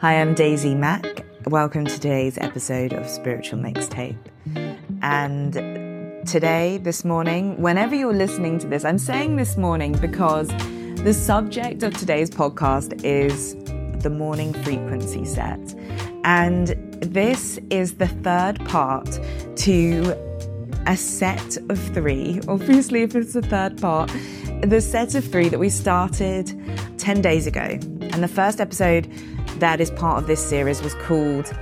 Hi, I'm Daisy Mack. Welcome to today's episode of Spiritual Mixtape. And today, this morning, whenever you're listening to this, I'm saying this morning because the subject of today's podcast is the morning frequency set. And this is the third part to a set of three. Obviously, if it's the third part, the set of three that we started 10 days ago. And the first episode that is part of this series was called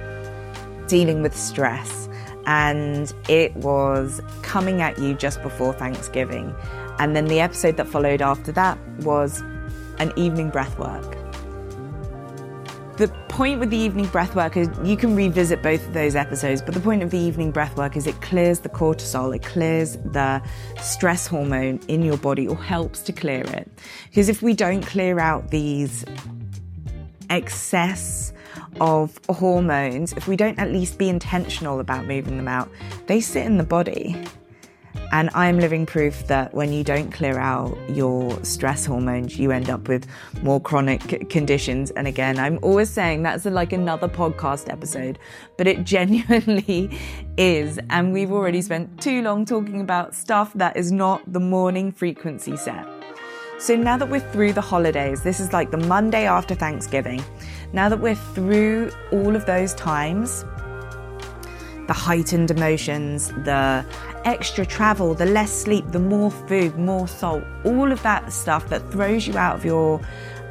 Dealing with Stress. And it was coming at you just before Thanksgiving. And then the episode that followed after that was an evening breath work. The point with the evening breath work is you can revisit both of those episodes, but the point of the evening breath work is it clears the cortisol, it clears the stress hormone in your body or helps to clear it. Because if we don't clear out these excess of hormones, if we don't at least be intentional about moving them out, they sit in the body. And I'm living proof that when you don't clear out your stress hormones, you end up with more chronic conditions. And again, I'm always saying that's like another podcast episode, but it genuinely is. And we've already spent too long talking about stuff that is not the morning frequency set. So now that we're through the holidays, this is like the Monday after Thanksgiving. Now that we're through all of those times, the heightened emotions, the extra travel, the less sleep, the more food, more salt, all of that stuff that throws you out of your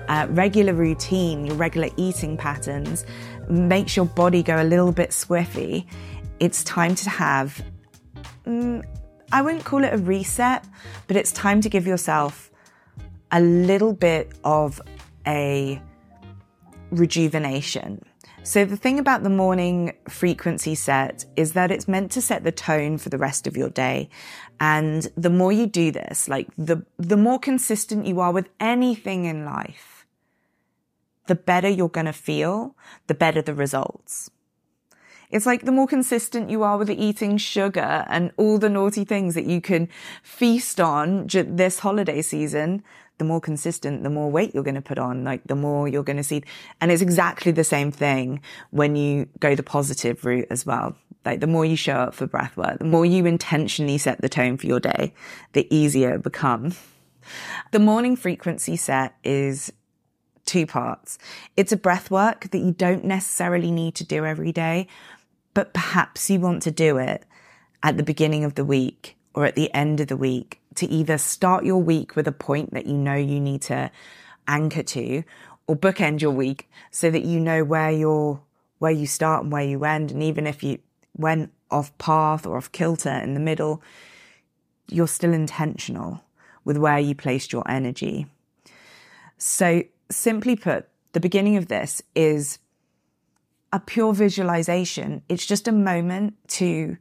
uh, regular routine, your regular eating patterns, makes your body go a little bit swiffy. It's time to have, mm, I wouldn't call it a reset, but it's time to give yourself a little bit of a rejuvenation. So, the thing about the morning frequency set is that it's meant to set the tone for the rest of your day. And the more you do this, like the, the more consistent you are with anything in life, the better you're going to feel, the better the results. It's like the more consistent you are with eating sugar and all the naughty things that you can feast on this holiday season, the more consistent, the more weight you're going to put on, like the more you're going to see. And it's exactly the same thing when you go the positive route as well. Like the more you show up for breath work, the more you intentionally set the tone for your day, the easier it becomes. The morning frequency set is two parts. It's a breath work that you don't necessarily need to do every day, but perhaps you want to do it at the beginning of the week or at the end of the week to either start your week with a point that you know you need to anchor to or bookend your week so that you know where you're where you start and where you end. And even if you went off path or off kilter in the middle you're still intentional with where you placed your energy. So simply put the beginning of this is a pure visualization. It's just a moment to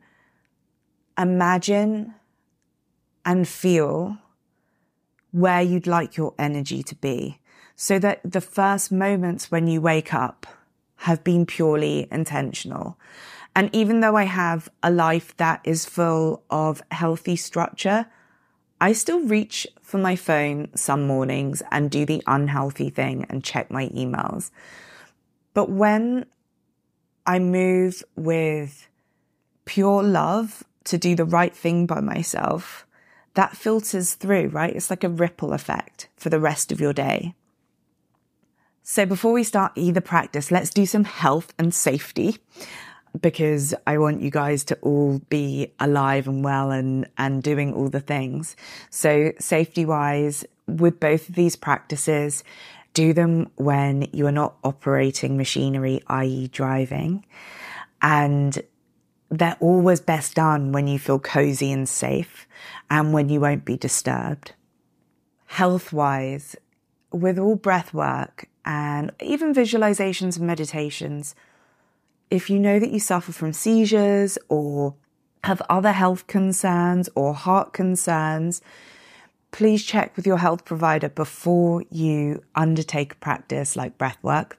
imagine and feel where you'd like your energy to be so that the first moments when you wake up have been purely intentional. And even though I have a life that is full of healthy structure, I still reach for my phone some mornings and do the unhealthy thing and check my emails. But when I move with pure love to do the right thing by myself, that filters through, right? It's like a ripple effect for the rest of your day. So before we start either practice, let's do some health and safety because I want you guys to all be alive and well and, and doing all the things. So safety wise, with both of these practices, do them when you are not operating machinery, i.e. driving. And they're always best done when you feel cozy and safe and when you won't be disturbed. Health wise, with all breath work and even visualizations and meditations, if you know that you suffer from seizures or have other health concerns or heart concerns, please check with your health provider before you undertake a practice like breath work.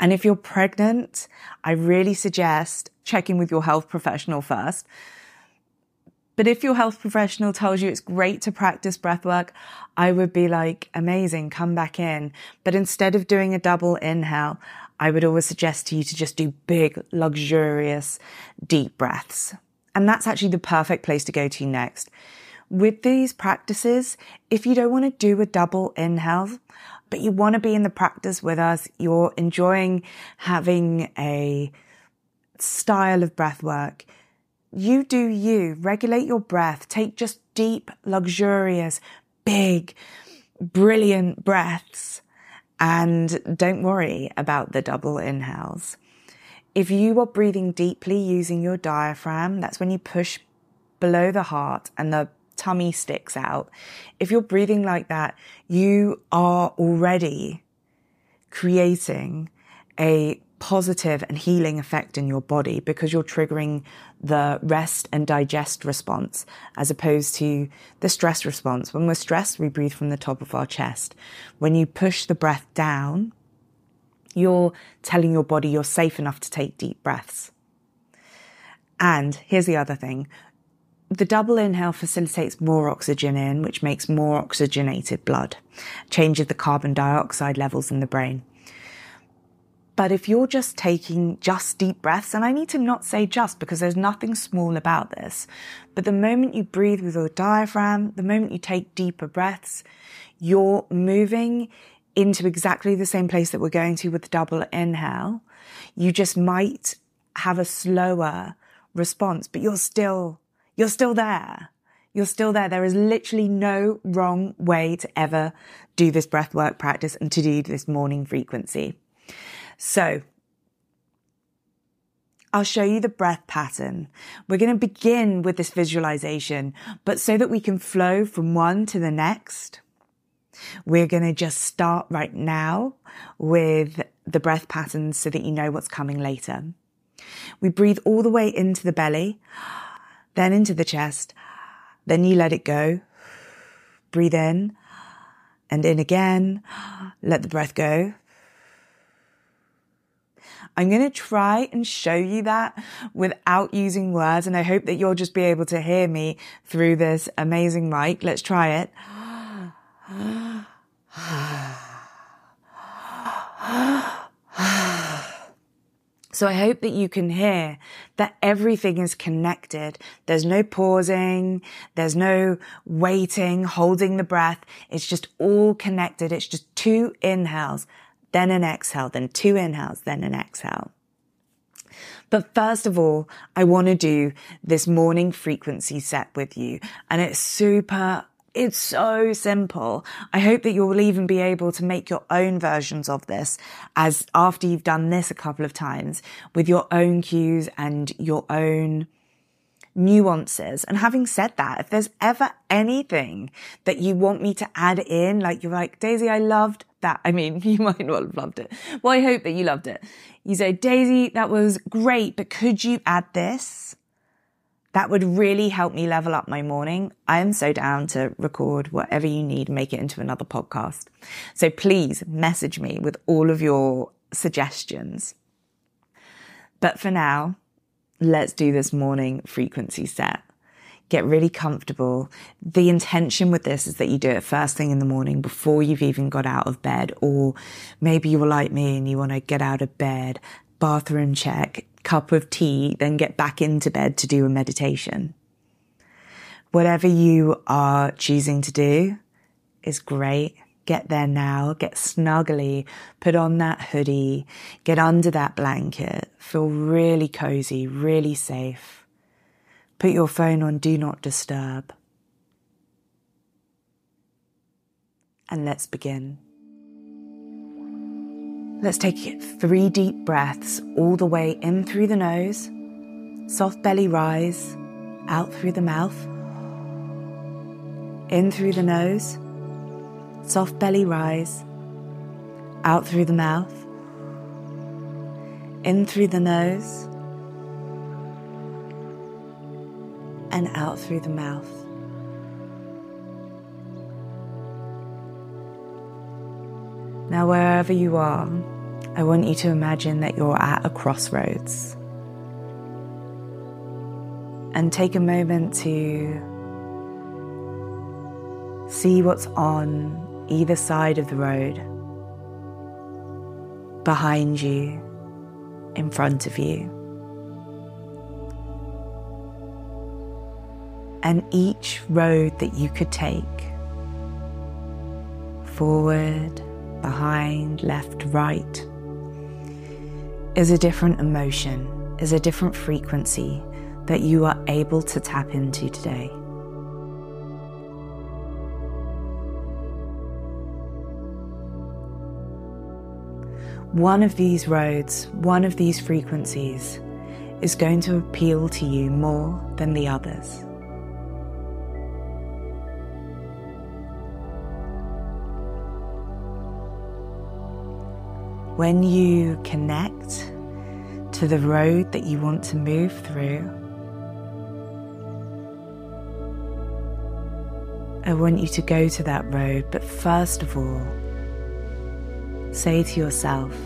And if you're pregnant, I really suggest checking with your health professional first. But if your health professional tells you it's great to practice breath work, I would be like, amazing, come back in. But instead of doing a double inhale, I would always suggest to you to just do big, luxurious, deep breaths. And that's actually the perfect place to go to next. With these practices, if you don't want to do a double inhale, but you want to be in the practice with us, you're enjoying having a style of breath work, you do you. Regulate your breath. Take just deep, luxurious, big, brilliant breaths. And don't worry about the double inhales. If you are breathing deeply using your diaphragm, that's when you push below the heart and the tummy sticks out. If you're breathing like that, you are already creating a positive and healing effect in your body because you're triggering the rest and digest response as opposed to the stress response. When we're stressed, we breathe from the top of our chest. When you push the breath down, you're telling your body you're safe enough to take deep breaths. And here's the other thing. The double inhale facilitates more oxygen in, which makes more oxygenated blood, changes the carbon dioxide levels in the brain. But if you're just taking just deep breaths, and I need to not say just because there's nothing small about this, but the moment you breathe with your diaphragm, the moment you take deeper breaths, you're moving into exactly the same place that we're going to with the double inhale. You just might have a slower response, but you're still, you're still there. You're still there. There is literally no wrong way to ever do this breath work practice and to do this morning frequency. So I'll show you the breath pattern. We're going to begin with this visualization, but so that we can flow from one to the next, we're going to just start right now with the breath patterns so that you know what's coming later. We breathe all the way into the belly, then into the chest, then you let it go. Breathe in and in again. Let the breath go. I'm going to try and show you that without using words. And I hope that you'll just be able to hear me through this amazing mic. Let's try it. So I hope that you can hear that everything is connected. There's no pausing. There's no waiting, holding the breath. It's just all connected. It's just two inhales then an exhale, then two inhales, then an exhale. But first of all, I want to do this morning frequency set with you. And it's super, it's so simple. I hope that you'll even be able to make your own versions of this as after you've done this a couple of times with your own cues and your own nuances. And having said that, if there's ever anything that you want me to add in, like you're like, Daisy, I loved that. I mean, you might not have loved it. Well, I hope that you loved it. You say, Daisy, that was great, but could you add this? That would really help me level up my morning. I am so down to record whatever you need, make it into another podcast. So please message me with all of your suggestions. But for now, let's do this morning frequency set. Get really comfortable. The intention with this is that you do it first thing in the morning before you've even got out of bed, or maybe you're like me and you want to get out of bed, bathroom check, cup of tea, then get back into bed to do a meditation. Whatever you are choosing to do is great. Get there now, get snuggly, put on that hoodie, get under that blanket, feel really cozy, really safe. Put your phone on do not disturb. And let's begin. Let's take three deep breaths all the way in through the nose, soft belly rise, out through the mouth, in through the nose. Soft belly rise, out through the mouth, in through the nose, and out through the mouth. Now, wherever you are, I want you to imagine that you're at a crossroads. And take a moment to see what's on either side of the road. behind you, in front of you. And each road that you could take forward, behind, left, right is a different emotion, is a different frequency that you are able to tap into today. One of these roads, one of these frequencies, is going to appeal to you more than the others. When you connect to the road that you want to move through, I want you to go to that road, but first of all, say to yourself,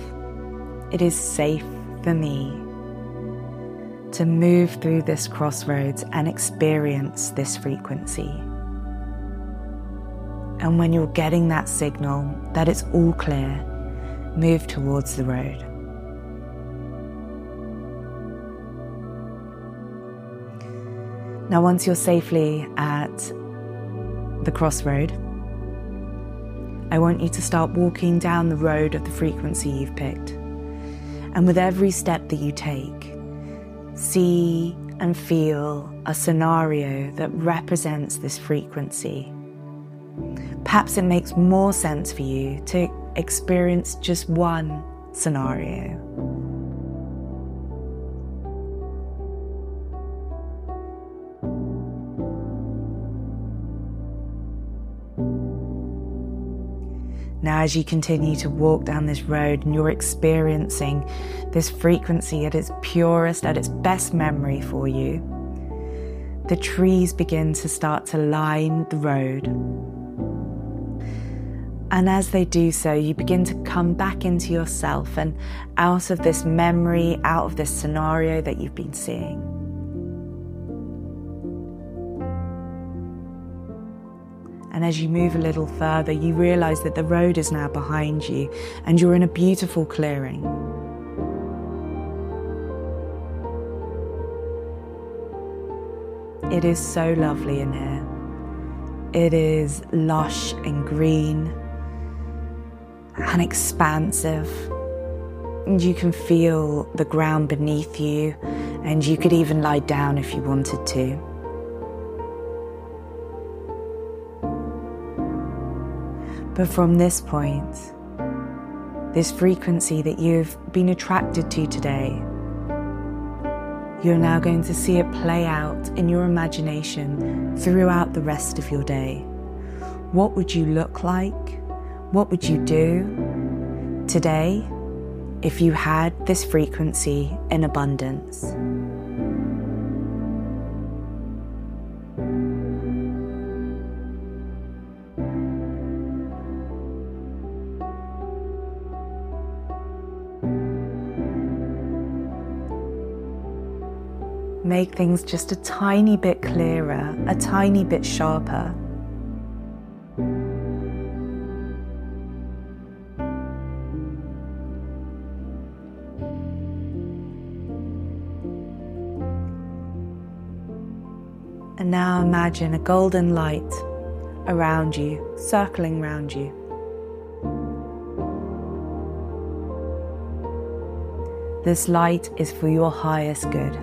it is safe for me to move through this crossroads and experience this frequency. And when you're getting that signal that it's all clear, move towards the road. Now, once you're safely at the crossroad, I want you to start walking down the road of the frequency you've picked. And with every step that you take, see and feel a scenario that represents this frequency. Perhaps it makes more sense for you to experience just one scenario. Now, as you continue to walk down this road and you're experiencing this frequency at its purest, at its best memory for you, the trees begin to start to line the road. And as they do so, you begin to come back into yourself and out of this memory, out of this scenario that you've been seeing. And as you move a little further, you realize that the road is now behind you and you're in a beautiful clearing. It is so lovely in here. It is lush and green and expansive. And you can feel the ground beneath you, and you could even lie down if you wanted to. But from this point, this frequency that you've been attracted to today, you're now going to see it play out in your imagination throughout the rest of your day. What would you look like? What would you do today if you had this frequency in abundance? make things just a tiny bit clearer, a tiny bit sharper. Now imagine a golden light around you, circling around you. This light is for your highest good.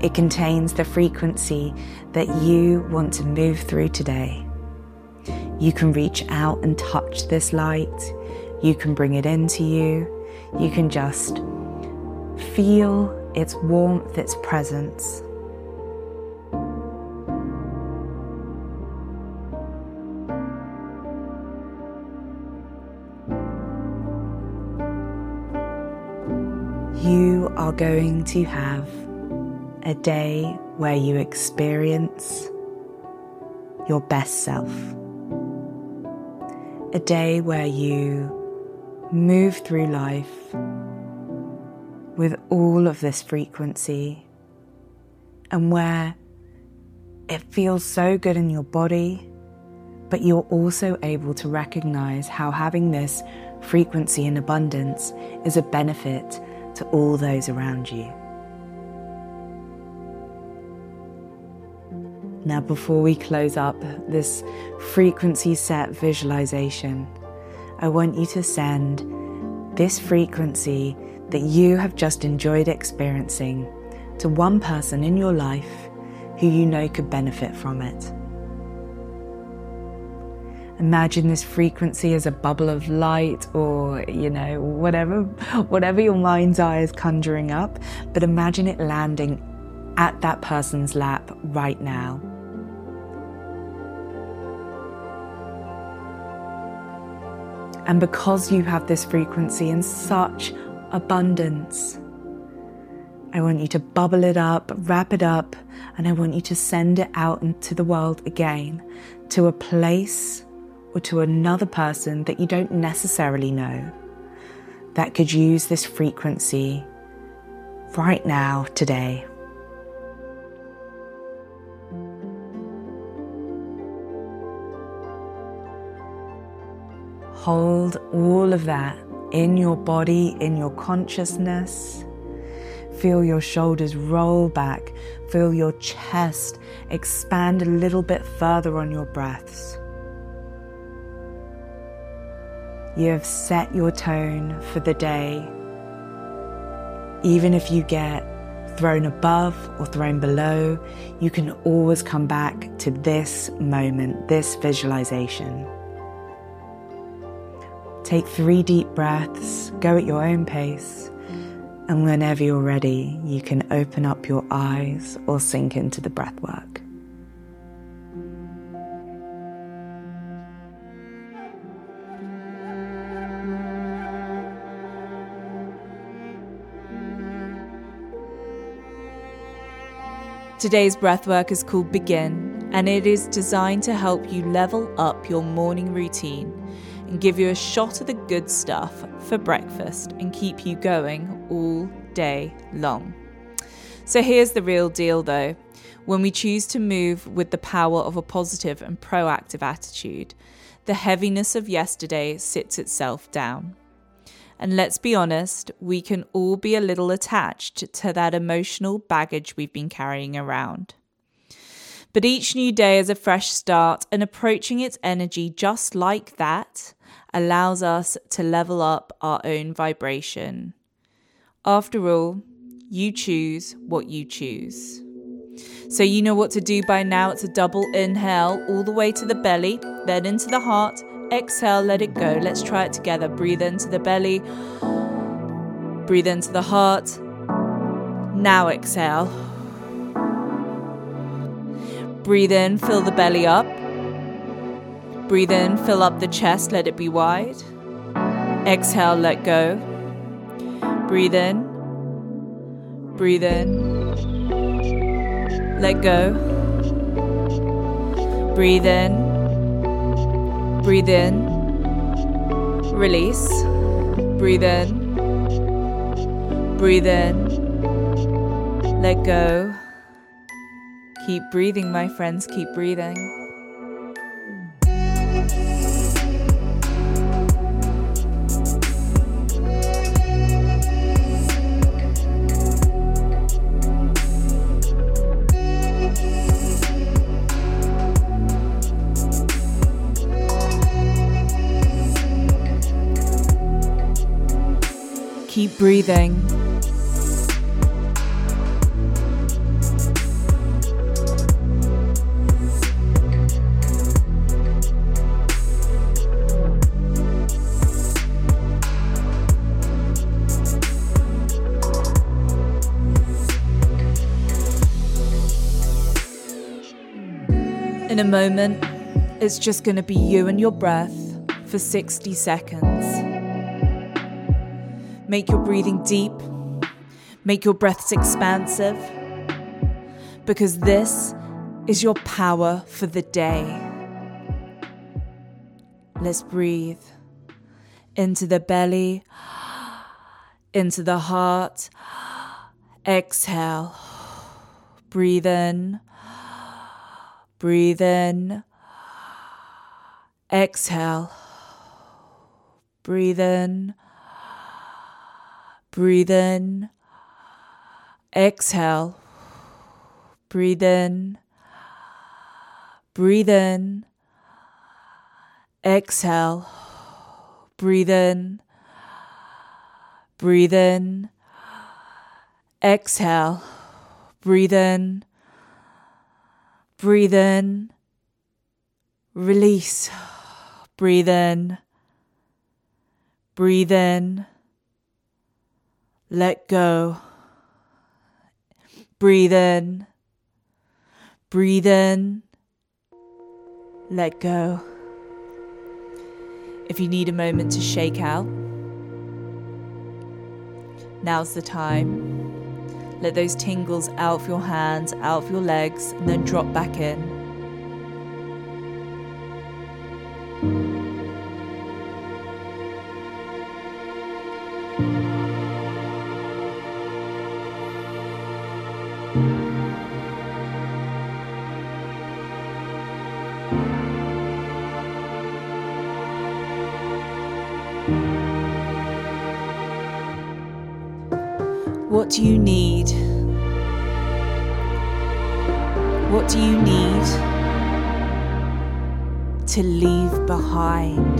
It contains the frequency that you want to move through today. You can reach out and touch this light. You can bring it into you. You can just feel its warmth, its presence. Are going to have a day where you experience your best self. A day where you move through life with all of this frequency and where it feels so good in your body, but you're also able to recognize how having this frequency and abundance is a benefit to all those around you. Now, before we close up this frequency set visualization, I want you to send this frequency that you have just enjoyed experiencing to one person in your life who you know could benefit from it. Imagine this frequency as a bubble of light or, you know, whatever, whatever your mind's eye is conjuring up, but imagine it landing at that person's lap right now. And because you have this frequency in such abundance, I want you to bubble it up, wrap it up, and I want you to send it out into the world again to a place or to another person that you don't necessarily know that could use this frequency right now, today. Hold all of that in your body, in your consciousness. Feel your shoulders roll back. Feel your chest expand a little bit further on your breaths. You have set your tone for the day. Even if you get thrown above or thrown below, you can always come back to this moment, this visualization. Take three deep breaths, go at your own pace, and whenever you're ready, you can open up your eyes or sink into the breath work. Today's breathwork is called Begin, and it is designed to help you level up your morning routine and give you a shot of the good stuff for breakfast and keep you going all day long. So here's the real deal though. When we choose to move with the power of a positive and proactive attitude, the heaviness of yesterday sits itself down. And let's be honest, we can all be a little attached to that emotional baggage we've been carrying around. But each new day is a fresh start, and approaching its energy just like that allows us to level up our own vibration. After all, you choose what you choose. So, you know what to do by now. It's a double inhale all the way to the belly, then into the heart, Exhale, let it go. Let's try it together. Breathe into the belly, breathe into the heart. Now exhale. Breathe in, fill the belly up. Breathe in, fill up the chest, let it be wide. Exhale, let go. Breathe in. Breathe in. Let go. Breathe in. Breathe in, release. Breathe in, breathe in, let go. Keep breathing, my friends, keep breathing. Breathing. In a moment, it's just going to be you and your breath for 60 seconds. Make your breathing deep. Make your breaths expansive. Because this is your power for the day. Let's breathe into the belly, into the heart. Exhale. Breathe in. Breathe in. Exhale. Breathe in. Breathe in. Exhale. Breathe in. Breathe in. Exhale. Breathe in. Breathe in. Exhale. Breathe in. Breathe in. Release. Breathe in. Breathe in. Let go. Breathe in. Breathe in. Let go. If you need a moment to shake out, now's the time. Let those tingles out of your hands, out of your legs, and then drop back in. Do you need? What do you need to leave behind?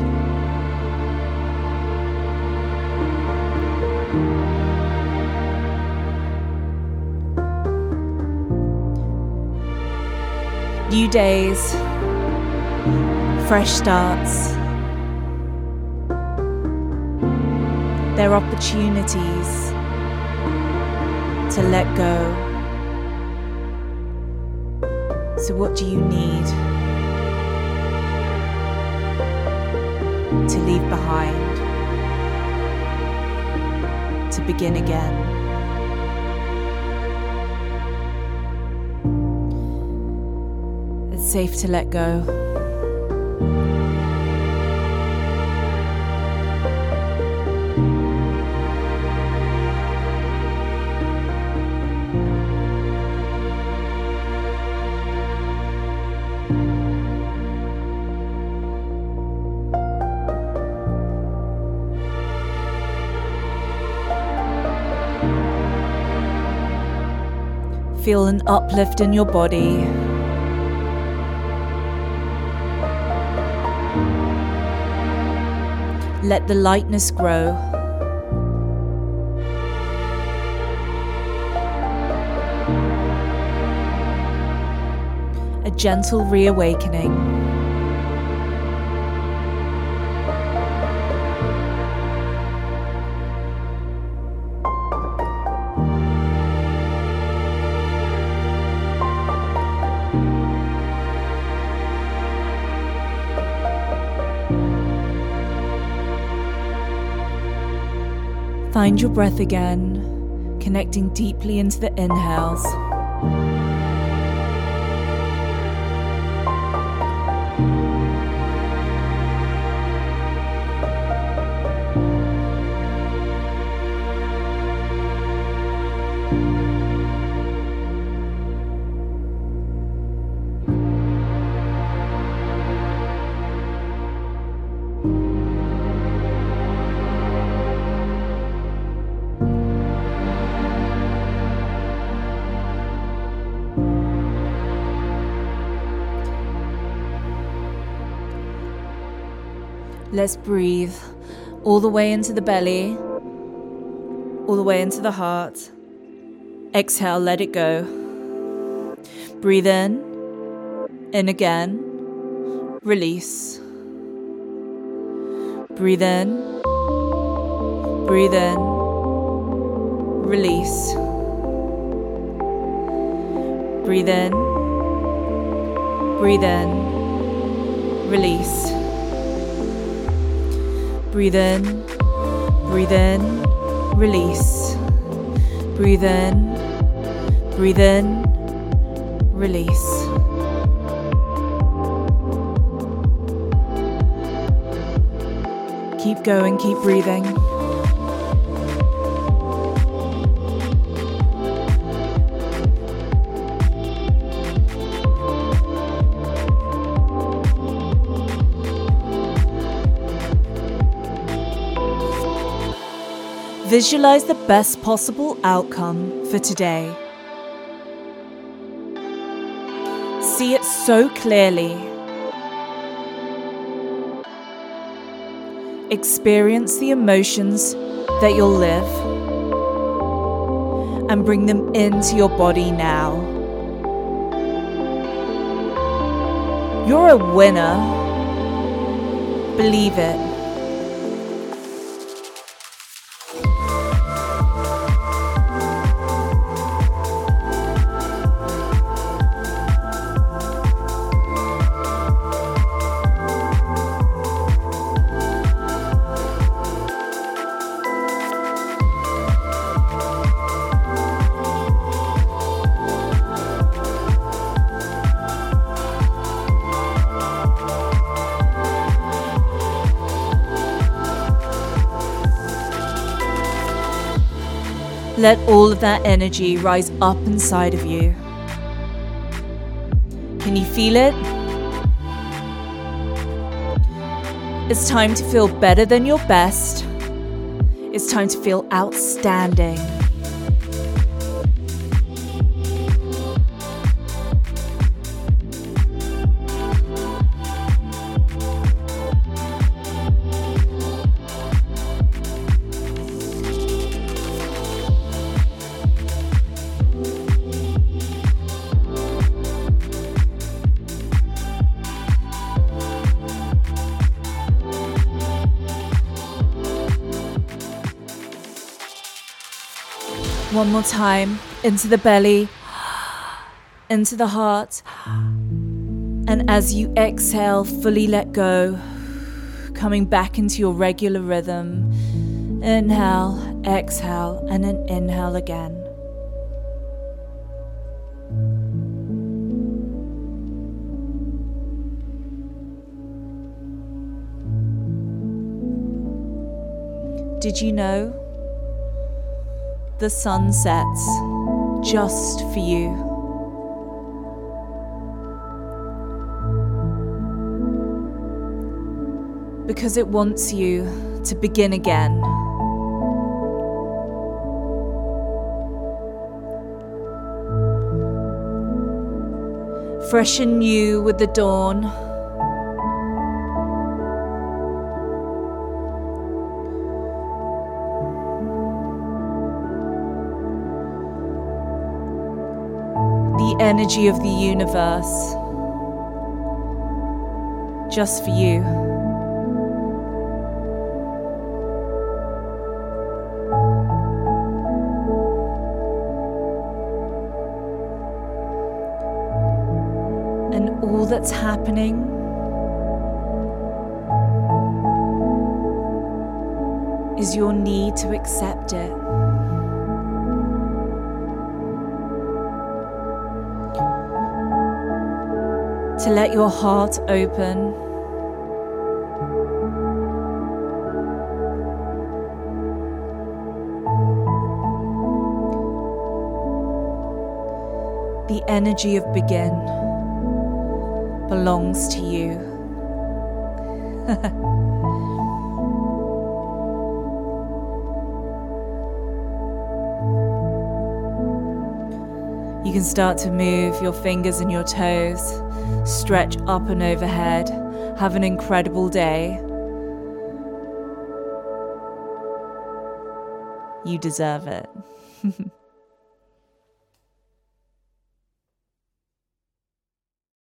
New days, fresh starts. There are opportunities to let go. So, what do you need to leave behind? To begin again? It's safe to let go. Feel an uplift in your body. Let the lightness grow. A gentle reawakening. Find your breath again, connecting deeply into the inhales. Let's breathe all the way into the belly, all the way into the heart. Exhale, let it go. Breathe in, in again, release. Breathe in, breathe in, release. Breathe in, breathe in, release. Breathe in, breathe in, release. Breathe in, breathe in, release. Keep going, keep breathing. Visualize the best possible outcome for today. See it so clearly. Experience the emotions that you'll live and bring them into your body now. You're a winner. Believe it. Let all of that energy rise up inside of you. Can you feel it? It's time to feel better than your best. It's time to feel outstanding. One more time. Into the belly, into the heart. And as you exhale, fully let go, coming back into your regular rhythm. Inhale, exhale, and then inhale again. Did you know the sun sets just for you. Because it wants you to begin again. Fresh and new with the dawn. Energy of the universe just for you. And all that's happening is your need to accept it. To let your heart open. The energy of begin belongs to you. You can start to move your fingers and your toes, stretch up and overhead. Have an incredible day. You deserve it.